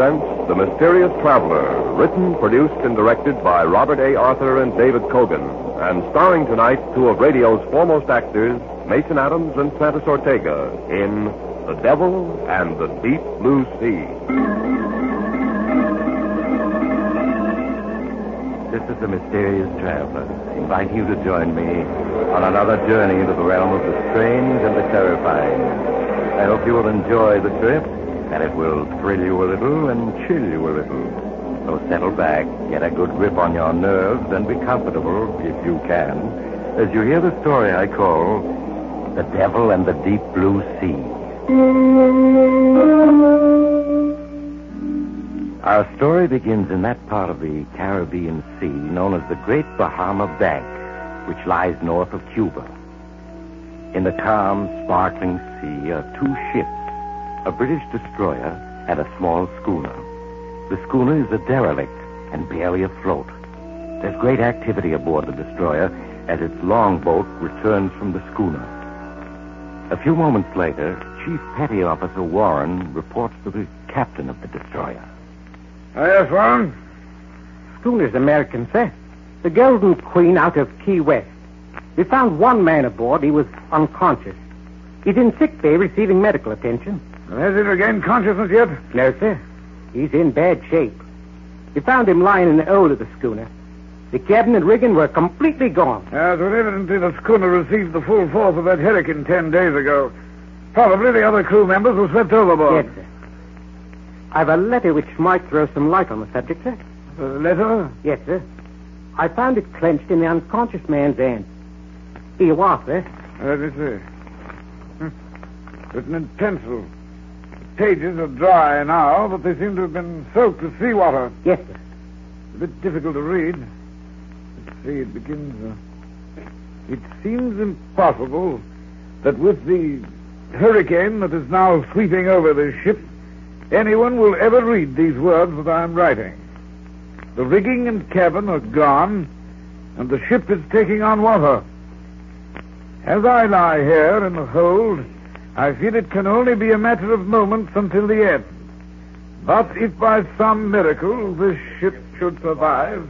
Presents The Mysterious Traveler, written, produced, and directed by Robert A. Arthur and David Kogan, and starring tonight two of radio's foremost actors, Mason Adams and Santos Ortega, in The Devil and the Deep Blue Sea. This is the Mysterious Traveler, inviting you to join me on another journey into the realm of the strange and the terrifying. I hope you will enjoy the trip, and it will thrill you a little and chill you a little. So settle back, get a good grip on your nerves, and be comfortable, if you can, as you hear the story I call The Devil and the Deep Blue Sea. Our story begins in that part of the Caribbean Sea known as the Great Bahama Bank, which lies north of Cuba. In the calm, sparkling sea are two ships, a British destroyer and a small schooner. The schooner is a derelict and barely afloat. There's great activity aboard the destroyer as its longboat returns from the schooner. A few moments later, Chief Petty Officer Warren reports to the captain of the destroyer. Yes, Warren? Schooner's American, sir. The Golden Queen out of Key West. We found one man aboard. He was unconscious. He's in sick bay receiving medical attention. Has he regained consciousness yet? No, sir. He's in bad shape. We found him lying in the hold of the schooner. The cabin and rigging were completely gone. Yes, well, evidently the schooner received the full force of that hurricane ten days ago. Probably the other crew members were swept overboard. Yes, sir. I've a letter which might throw some light on the subject, sir. A letter? Yes, sir. I found it clenched in the unconscious man's hand. Here you are, sir. Let me see. Hmm. Written in pencil. The pages are dry now, but they seem to have been soaked with seawater. Yes, sir. A bit difficult to read. Let's see, it begins. Uh, it seems impossible that with the hurricane that is now sweeping over this ship, anyone will ever read these words that I am writing. The rigging and cabin are gone, and the ship is taking on water. As I lie here in the hold, I feel it can only be a matter of moments until the end. But if by some miracle this ship should survive,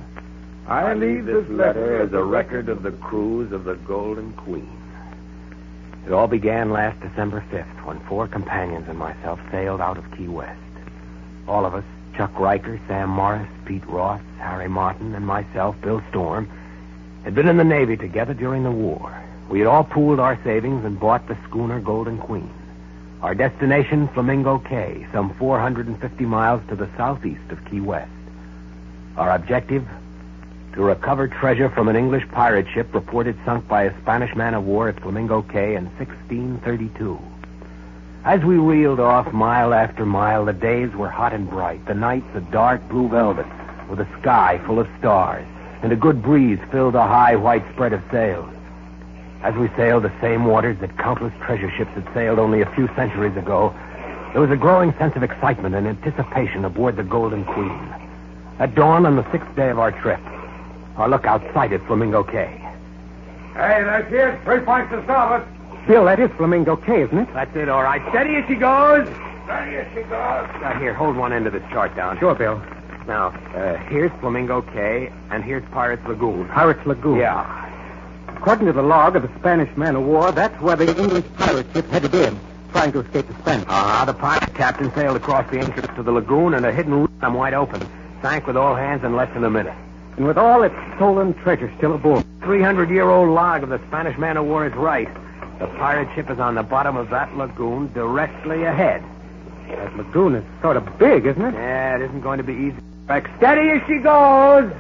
I leave this letter as a record of the cruise of the Golden Queen. It all began last December 5th when four companions and myself sailed out of Key West. All of us, Chuck Riker, Sam Morris, Pete Ross, Harry Martin, and myself, Bill Storm, had been in the Navy together during the war. We had all pooled our savings and bought the schooner Golden Queen. Our destination, Flamingo Cay, some 450 miles to the southeast of Key West. Our objective, to recover treasure from an English pirate ship reported sunk by a Spanish man of war at Flamingo Cay in 1632. As we reeled off mile after mile, the days were hot and bright, the nights a dark blue velvet, with a sky full of stars, and a good breeze filled the high white spread of sails. As we sailed the same waters that countless treasure ships had sailed only a few centuries ago, there was a growing sense of excitement and anticipation aboard the Golden Queen. At dawn on the sixth day of our trip, our lookout sighted Flamingo Cay. Hey, that's it. Three points to starboard. Bill, that is Flamingo Cay, isn't it? That's it, all right. Steady as she goes. Steady as she goes. Now, here, hold one end of this chart down. Sure, Bill. Now, uh, here's Flamingo Cay, and here's Pirates Lagoon. Pirates Lagoon. Yeah. According to the log of the Spanish man of war, that's where the English pirate ship headed in, trying to escape the Spanish. Ah, the pirate captain sailed across the entrance to the lagoon, and a hidden route I'm wide open. Sank with all hands in less than a minute. And with all its stolen treasure still aboard. 300-year-old log of the Spanish man of war is right. The pirate ship is on the bottom of that lagoon directly ahead. That lagoon is sort of big, isn't it? Yeah, it isn't going to be easy. Back steady as she goes.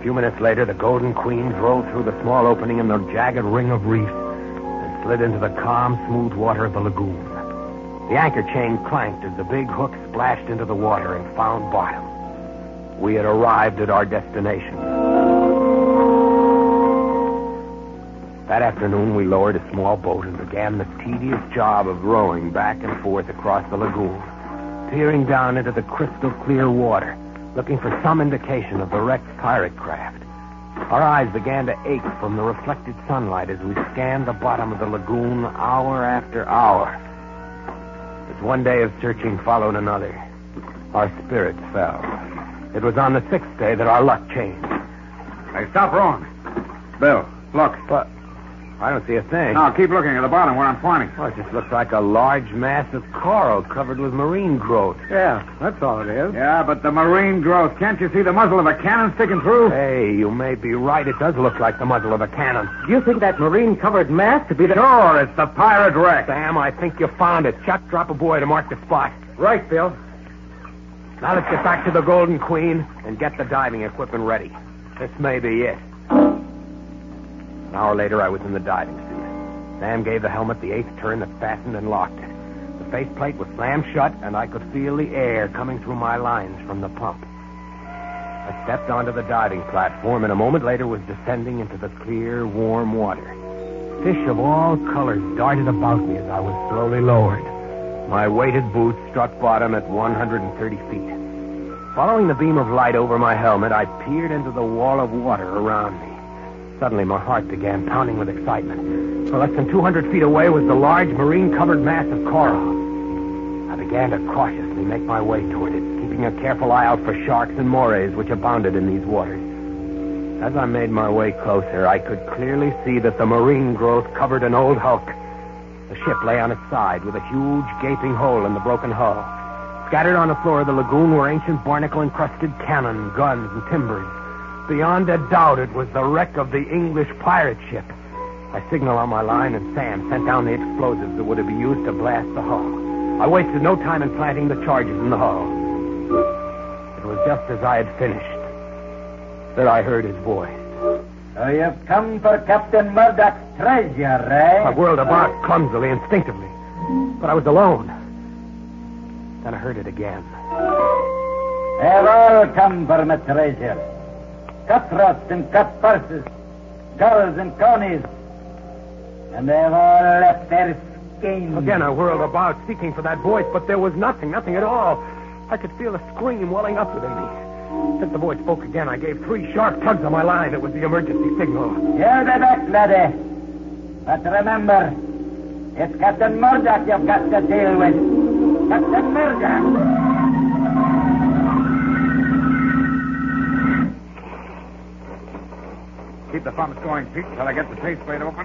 A few minutes later, the Golden Queen drove through the small opening in the jagged ring of reef and slid into the calm, smooth water of the lagoon. The anchor chain clanked as the big hook splashed into the water and found bottom. We had arrived at our destination. That afternoon, we lowered a small boat and began the tedious job of rowing back and forth across the lagoon, peering down into the crystal clear water, looking for some indication of the wrecked pirate craft. Our eyes began to ache from the reflected sunlight as we scanned the bottom of the lagoon hour after hour. As one day of searching followed another. Our spirits fell. It was on the sixth day that our luck changed. Hey, stop rowing. Bill, look. But I don't see a thing. Now, keep looking at the bottom where I'm pointing. Well, it just looks like a large mass of coral covered with marine growth. Yeah, that's all it is. Yeah, but the marine growth. Can't you see the muzzle of a cannon sticking through? Hey, you may be right. It does look like the muzzle of a cannon. Do you think that marine-covered mass to be the... Sure, it's the pirate wreck. Sam, I think you found it. Chuck, drop a buoy to mark the spot. Right, Bill. Now let's get back to the Golden Queen and get the diving equipment ready. This may be it. An hour later, I was in the diving suit. Sam gave the helmet the eighth turn that fastened and locked it. The faceplate was slammed shut, and I could feel the air coming through my lines from the pump. I stepped onto the diving platform, and a moment later was descending into the clear, warm water. Fish of all colors darted about me as I was slowly lowered. My weighted boots struck bottom at 130 feet. Following the beam of light over my helmet, I peered into the wall of water around me. Suddenly, my heart began pounding with excitement. For less than 200 feet away was the large marine-covered mass of coral. I began to cautiously make my way toward it, keeping a careful eye out for sharks and morays which abounded in these waters. As I made my way closer, I could clearly see that the marine growth covered an old hulk. The ship lay on its side with a huge gaping hole in the broken hull. Scattered on the floor of the lagoon were ancient barnacle-encrusted cannon, guns, and timbers. Beyond a doubt, it was the wreck of the English pirate ship. I signaled on my line, and Sam sent down the explosives that were to be used to blast the hull. I wasted no time in planting the charges in the hull. It was just as I had finished that I heard his voice. So you've come for Captain Murdoch's treasure, eh? I whirled about clumsily, instinctively. But I was alone. Then I heard it again. They've all come for my treasure. Cutthroats and cut purses, gulls and conies. And they've all left their skins. Again, I whirled about, seeking for that voice, but there was nothing, nothing at all. I could feel a scream welling up within me. As the voice spoke again, I gave three sharp tugs on my line. It was the emergency signal. You're the back, laddie. But remember, it's Captain Murdoch you've got to deal with. Captain Murdoch. The pumps going, Pete, till I get the faceplate open.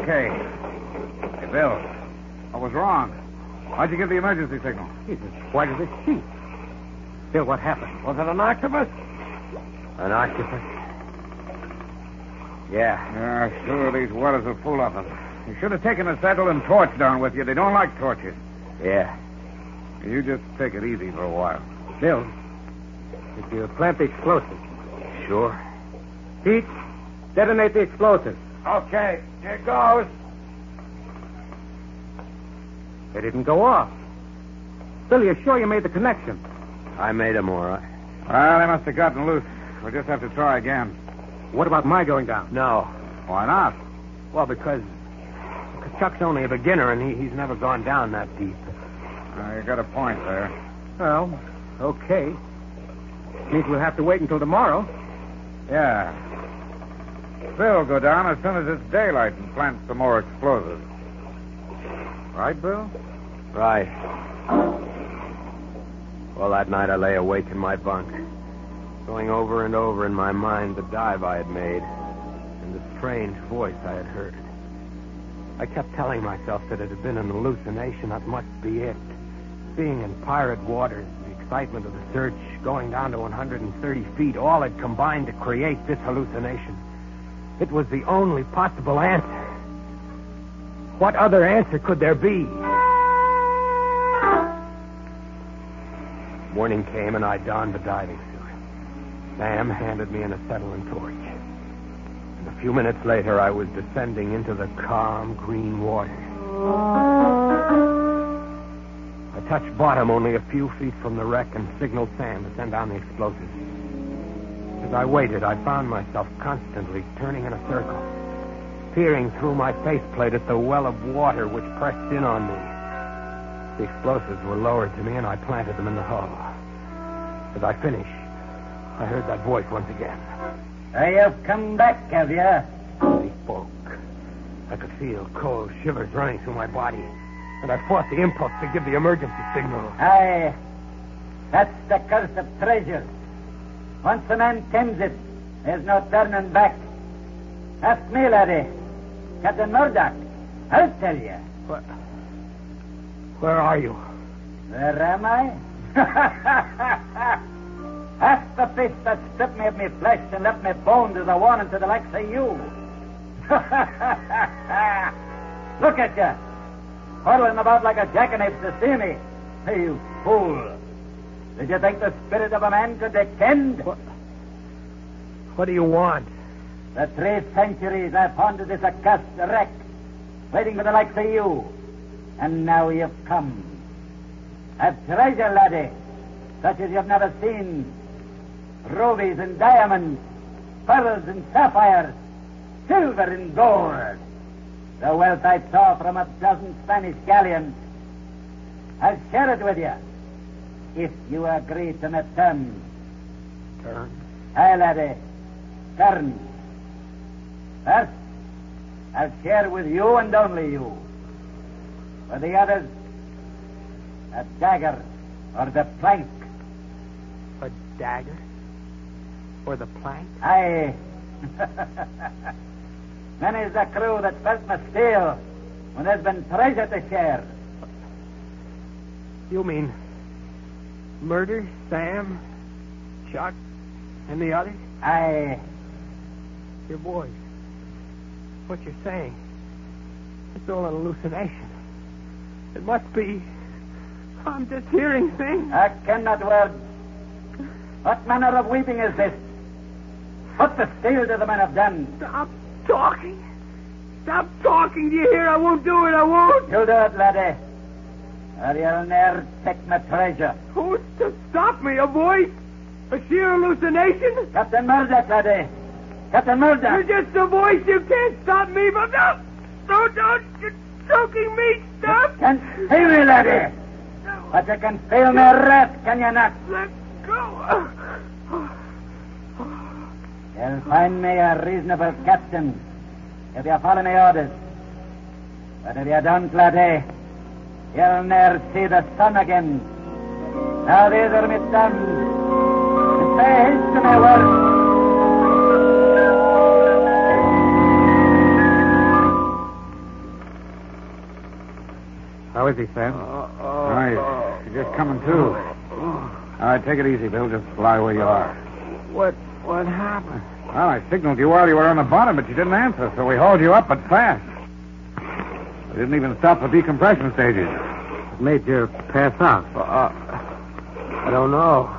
Okay. Hey, Bill. I was wrong. Why'd you give the emergency signal? Jesus, why did this sheet? Bill, what happened? Was it an octopus? An octopus? Yeah. Yeah, sure, these waters are full of them. You should have taken an acetylene torch down with you. They don't like torches. Yeah. You just take it easy for a while. Bill, did you plant the explosives? Sure. Pete, detonate the explosives. Okay, here goes. They didn't go off. Billy, you're sure you made the connection? I made him all right. Well, they must have gotten loose. We'll just have to try again. What about my going down? No. Why not? Well, because, because Chuck's only a beginner and he, he's never gone down that deep. Uh, you got a point there. Well, okay. Means we'll have to wait until tomorrow. Yeah. Will go down as soon as it's daylight and plant some more explosives. Right, Bill? Right. Well, that night I lay awake in my bunk, going over and over in my mind the dive I had made and the strange voice I had heard. I kept telling myself that it had been an hallucination, that must be it. Being in pirate waters, the excitement of the search, going down to 130 feet, all had combined to create this hallucination. It was the only possible answer. What other answer could there be? Morning came and I donned the diving suit. Sam handed me an acetylene torch. And a few minutes later, I was descending into the calm green water. I touched bottom only a few feet from the wreck and signaled Sam to send down the explosives. As I waited, I found myself constantly turning in a circle, peering through my faceplate at the well of water which pressed in on me. The explosives were lowered to me, and I planted them in the hull. As I finished, I heard that voice once again. So you've come back, have you? He spoke. I could feel cold shivers running through my body. and I fought the impulse to give the emergency signal. Aye. That's the curse of treasure. Once a man tends it, there's no turning back. Ask me, laddie. Captain Murdoch. I'll tell you. What? Where are you? Where am I? Ask the fish that stripped me of me flesh and left me bones as a warning to the likes of you. Look at you. Huddling about like a jackanapes to see me. Hey, you fool. Did you think the spirit of a man could descend? What? What do you want? The three centuries I've pondered this accursed wreck, waiting for the likes of you. And now you've come. I've treasure, laddie, such as you've never seen. Rubies and diamonds, pearls and sapphires, silver and gold. The wealth I saw from a dozen Spanish galleons. I'll share it with you, if you agree to my terms. Turn. Aye, laddie. Terms. First, I'll share with you and only you. For the others, a dagger or the plank. A dagger? Or the plank? Aye. Many's the crew that felt my steel when there's been treasure to share. You mean murder Sam, Chuck, and the others? I. Your boys. What you're saying. It's all an hallucination. It must be. I'm just hearing things. I cannot well. What manner of weeping is this? What the steel do the men have done? Stop talking. Stop talking. Do you hear? I won't do it. I won't. You'll do it, laddie. Or you'll ne'er take my treasure. Who's to stop me? A voice? A sheer hallucination? Captain Murdoch, laddie. Captain Murdoch. You're just a voice. You can't stop me. But no, no, don't. You're choking me. Stop. Can't feel me, laddie. But you can feel my wrath, can you not? Let go. You'll find me a reasonable captain if you follow my orders. But if you don't, laddie, you'll ne'er see the sun again. Now these are my terms. And say haste to my words. How is he, Sam? All right. You're just coming to. All right, take it easy, Bill. Just lie where you are. What? What happened? Well, I signaled you while you were on the bottom, but you didn't answer, so we hauled you up, but fast. Didn't even stop for decompression stages. It made you pass out. Uh, I don't know.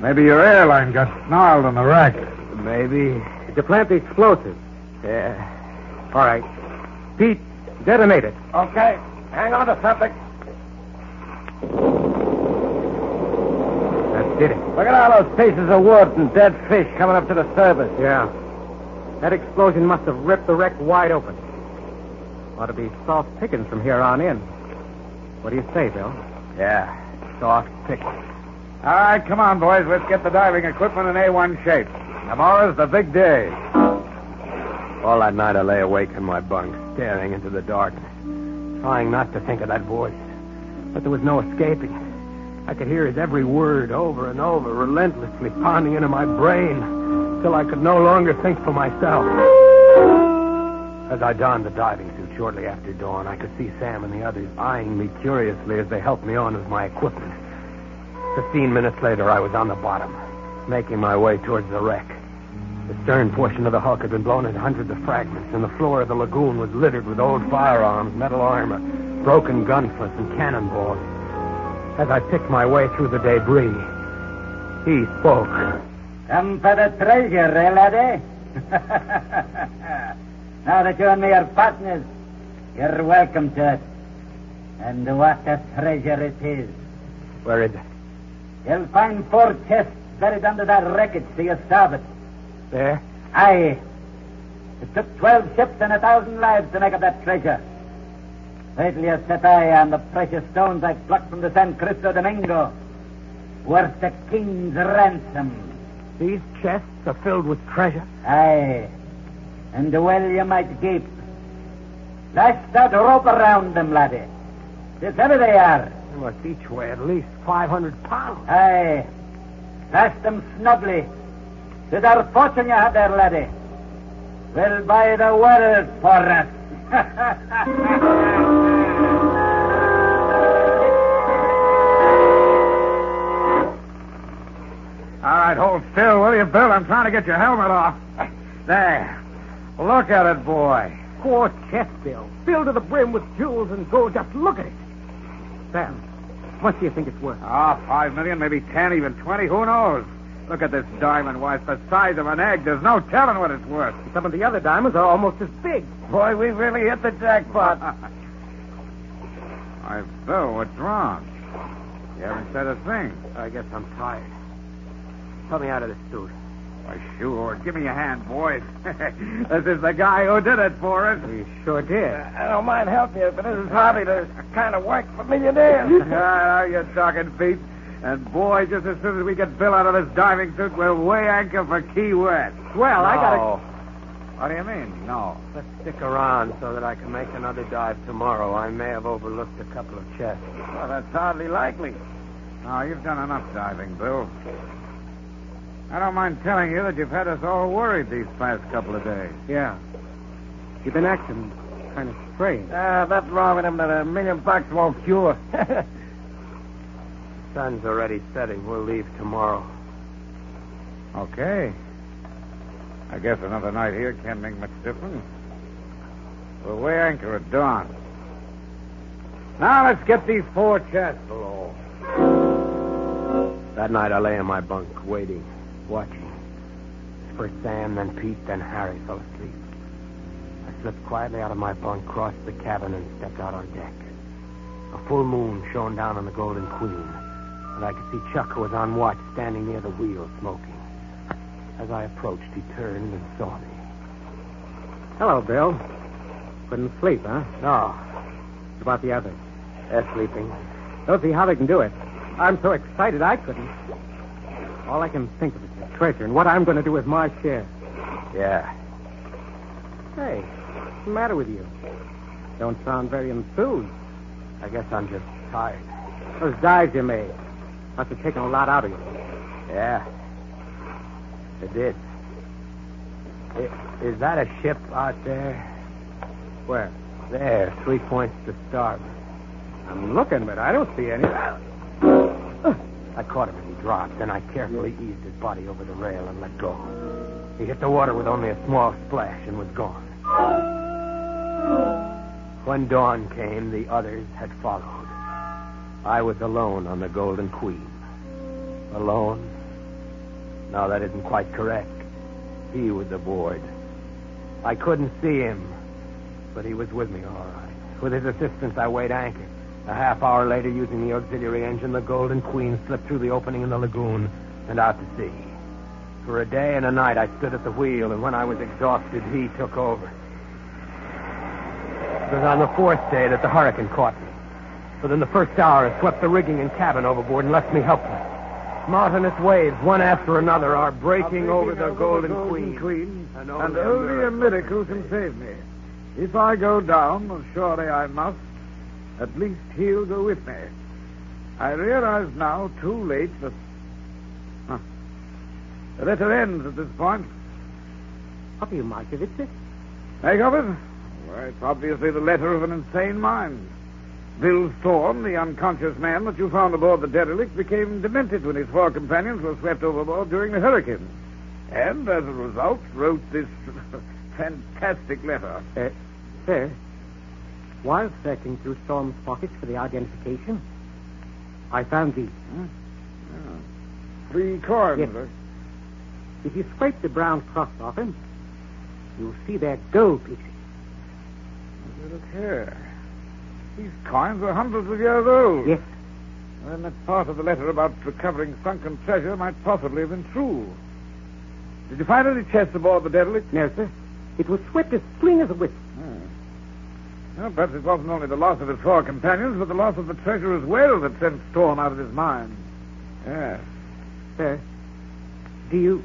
Maybe your airline got snarled on the wreck. Maybe. Did you plant the explosives? Yeah. All right. Pete, detonate it. Okay. Hang on to something. That did it. Look at all those pieces of wood and dead fish coming up to the surface. Yeah. That explosion must have ripped the wreck wide open. Ought to be soft pickings from here on in. What do you say, Bill? Yeah. Soft pick. All right, come on, boys. Let's get the diving equipment in A1 shape. Tomorrow's the big day. All that night I lay awake in my bunk, staring into the darkness, trying not to think of that voice. But there was no escaping. I could hear his every word over and over, relentlessly pounding into my brain, till I could no longer think for myself. As I donned the diving suit shortly after dawn, I could see Sam and the others eyeing me curiously as they helped me on with my equipment. Fifteen minutes later, I was on the bottom, making my way towards the wreck. The stern portion of the hulk had been blown into hundreds of fragments, and the floor of the lagoon was littered with old firearms, metal armor, broken gun flints, and cannonballs. As I picked my way through the debris, he spoke. Come for the treasure, eh, laddie? now that you and me are partners, you're welcome to it. And what a treasure it is. Where is it? You'll find four chests buried under that wreckage to your starboard. There? Aye. It took twelve ships and a thousand lives to make up that treasure. Wait till you set eye on the precious stones I plucked from the San Cristo Domingo. Worth a king's ransom. These chests are filled with treasure. Aye. And well you might gape. Lash that rope around them, laddie. This heavy they are. They must each weigh at least 500 pounds. Aye. Pass them snugly. To their fortune you have there, laddie. We'll buy the world for us. All right, hold still, will you, Bill? I'm trying to get your helmet off. There. Look at it, boy. Poor chest, Bill. Filled to the brim with jewels and gold. Just look at it. Sam, what do you think it's worth? Ah, five million, maybe ten, even twenty. Who knows? Look at this diamond. Why, it's the size of an egg. There's no telling what it's worth. Some of the other diamonds are almost as big. Boy, we really hit the jackpot. Why, Bill, what's wrong? You haven't said a thing. I guess I'm tired. Put me out of this suit. Why, sure. Give me a hand, boys. this is the guy who did it for us. You sure did. I don't mind helping you, but this is hardly the kind of work for millionaires. Ah, now you're talking, Pete. And boy, just as soon as we get Bill out of this diving suit, we'll weigh anchor for Key West. Well, I gotta. No. What do you mean? No. Let's stick around so that I can make another dive tomorrow. I may have overlooked a couple of chests. well, that's hardly likely. No, you've done enough diving, Bill. I don't mind telling you that you've had us all worried these past couple of days. Yeah. You've been acting kind of strange. Ah, that's wrong with him that a million bucks won't cure. Sun's already setting. We'll leave tomorrow. Okay. I guess another night here can't make much difference. We'll weigh anchor at dawn. Now let's get these four chests below. That night I lay in my bunk, waiting, watching. First Sam, then Pete, then Harry fell asleep. I slipped quietly out of my bunk, crossed the cabin, and stepped out on deck. A full moon shone down on the Golden Queen, and I could see Chuck, who was on watch, standing near the wheel, smoking. As I approached, he turned and saw me. Hello, Bill. Couldn't sleep, huh? No, What about the others? they're sleeping. Don't see how they can do it. I'm so excited I couldn't. All I can think of is the treasure and what I'm going to do with my share. Yeah. Hey, what's the matter with you? Don't sound very enthused. I guess I'm just tired. Those dives you made must have taken a lot out of you. Yeah. It did. I- Is that a ship out there? Where? There, three points to starboard. I'm looking, but I don't see any. I caught him as he dropped, then I carefully eased his body over the rail and let go. He hit the water with only a small splash and was gone. When dawn came, the others had followed. I was alone on the Golden Queen. Alone? No, that isn't quite correct. He was aboard. I couldn't see him, but he was with me all right. With his assistance, I weighed anchor. A half hour later, using the auxiliary engine, the Golden Queen slipped through the opening in the lagoon and out to sea. For a day and a night, I stood at the wheel, and when I was exhausted, he took over. It was on the fourth day that the hurricane caught me. Within the first hour, it swept the rigging and cabin overboard and left me helpless. Mountainous waves, one after another, are breaking over the Golden, Queen. and And only, only a a miracle can save me. If I go down, surely I must, at least he'll go with me. I realize now, too late, that huh. the letter ends at this point. What do you make of it, sir? Make of it? Well, it's obviously the letter of an insane mind. Bill Storm, the unconscious man that you found aboard the derelict, became demented when his four companions were swept overboard during the hurricane. And, as a result, wrote this fantastic letter. Uh, sir, while searching through Storm's pockets for the identification, I found these. Hmm? Ah. Three coins. Yes. If you scrape the brown crust off them, you'll see they're gold pieces. Look here. These coins are hundreds of years old. Yes, Then that part of the letter about recovering sunken treasure might possibly have been true. Did you find any chests aboard the derelict? no, sir. It was swept as clean as a whistle. Well, perhaps it wasn't only the loss of his four companions, but the loss of the treasure as well that sent Storm out of his mind. Yes. Sir, do you.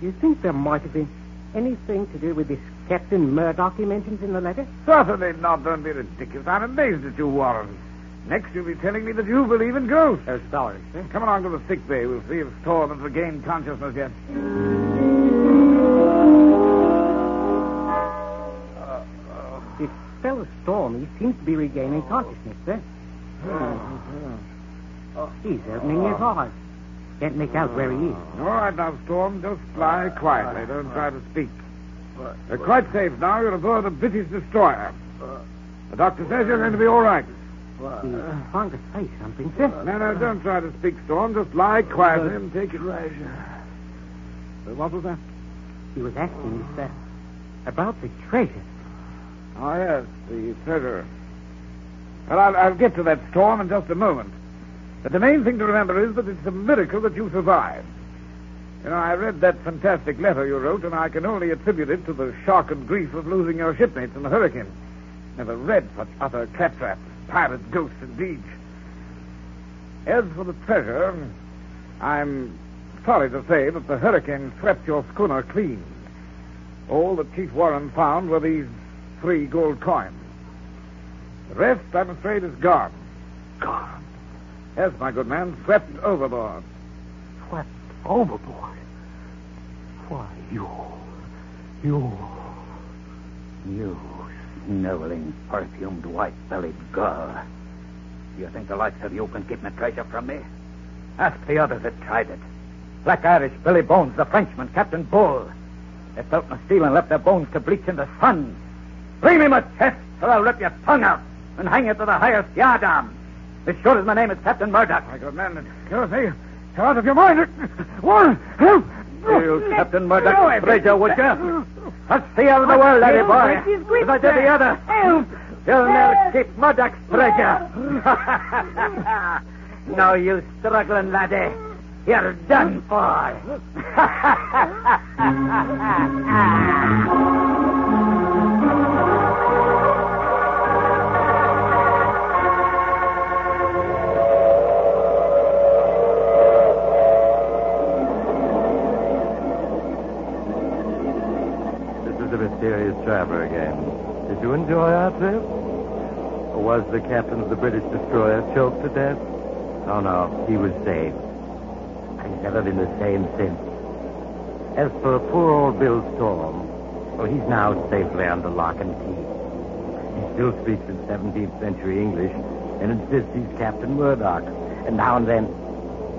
Do you think there might have been anything to do with this Captain Murdoch he mentions in the letter? Certainly not. Don't be ridiculous. I'm amazed at you, Warren. Next, you'll be telling me that you believe in ghosts. Oh, sorry, sir. Come along to the sick bay. We'll see if Storm has regained consciousness yet. This fellow Storm, he seems to be regaining consciousness, sir. He's opening his eyes. Can't make out where he is. All right now, Storm. Just lie quietly. Uh, don't try to speak. Uh, uh, you're quite safe now. You're aboard a British destroyer. The doctor says you're going to be all right. He's trying to say something, sir. No, no, don't try to speak, Storm. Just lie quietly and take it. Treasure. What was that? He was asking us uh, about the treasure. Oh, yes, the treasure. Well, I'll, I'll get to that storm in just a moment. But the main thing to remember is that it's a miracle that you survived. You know, I read that fantastic letter you wrote, and I can only attribute it to the shock and grief of losing your shipmates in the hurricane. Never read such utter claptrap. Pirate ghosts, indeed. As for the treasure, I'm sorry to say that the hurricane swept your schooner clean. All that Chief Warren found were these three gold coins. The rest, I'm afraid, is gone. Gone. Yes, my good man, swept overboard. Swept overboard. Why, you. You. You sniveling, perfumed, white-bellied girl. Do you think the likes of you can keep my treasure from me? Ask the others that tried it. Black Irish, Billy Bones, the Frenchman, Captain Bull. They felt my steel and left their bones to bleach in the sun. Bring me my chest, or I'll rip your tongue out and hang it to the highest yardarm. As sure as my name is Captain Murdoch. My good man, excuse me. You're out of your mind. Warren, help! You, Captain Murdoch's treasure, would you? I'll see out of the world, laddie boy. I did the other. Help! You'll never keep Murdoch's treasure. now, you struggling laddie, you're done for. traveler again. Did you enjoy our trip? Or was the captain of the British destroyer choked to death? Oh, no, he was saved. I've never been the same since. As for poor old Bill Storm, well, he's now safely under lock and key. He still speaks in 17th century English and insists he's Captain Murdoch. And now and then,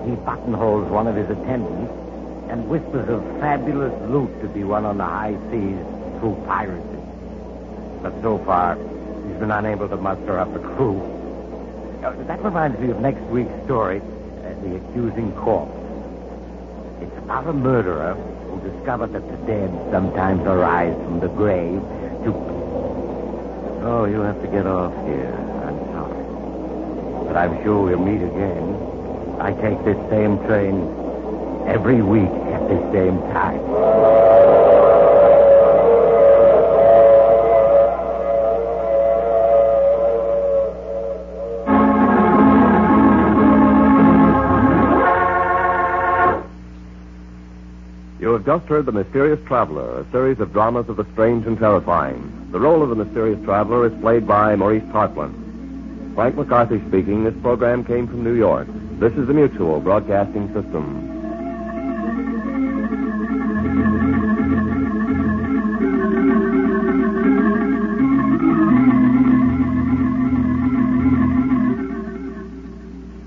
he buttonholes one of his attendants and whispers of fabulous loot to be won on the high seas through piracy. But so far, he's been unable to muster up a crew. That reminds me of next week's story, uh, The Accusing Corpse. It's about a murderer who discovered that the dead sometimes arise from the grave to... Oh, you have to get off here. I'm sorry. But I'm sure we'll meet again. I take this same train every week at the same time. Have just heard The Mysterious Traveler, a series of dramas of the strange and terrifying. The role of the mysterious traveler is played by Maurice Tarplin. Frank McCarthy speaking. This program came from New York. This is the Mutual Broadcasting System.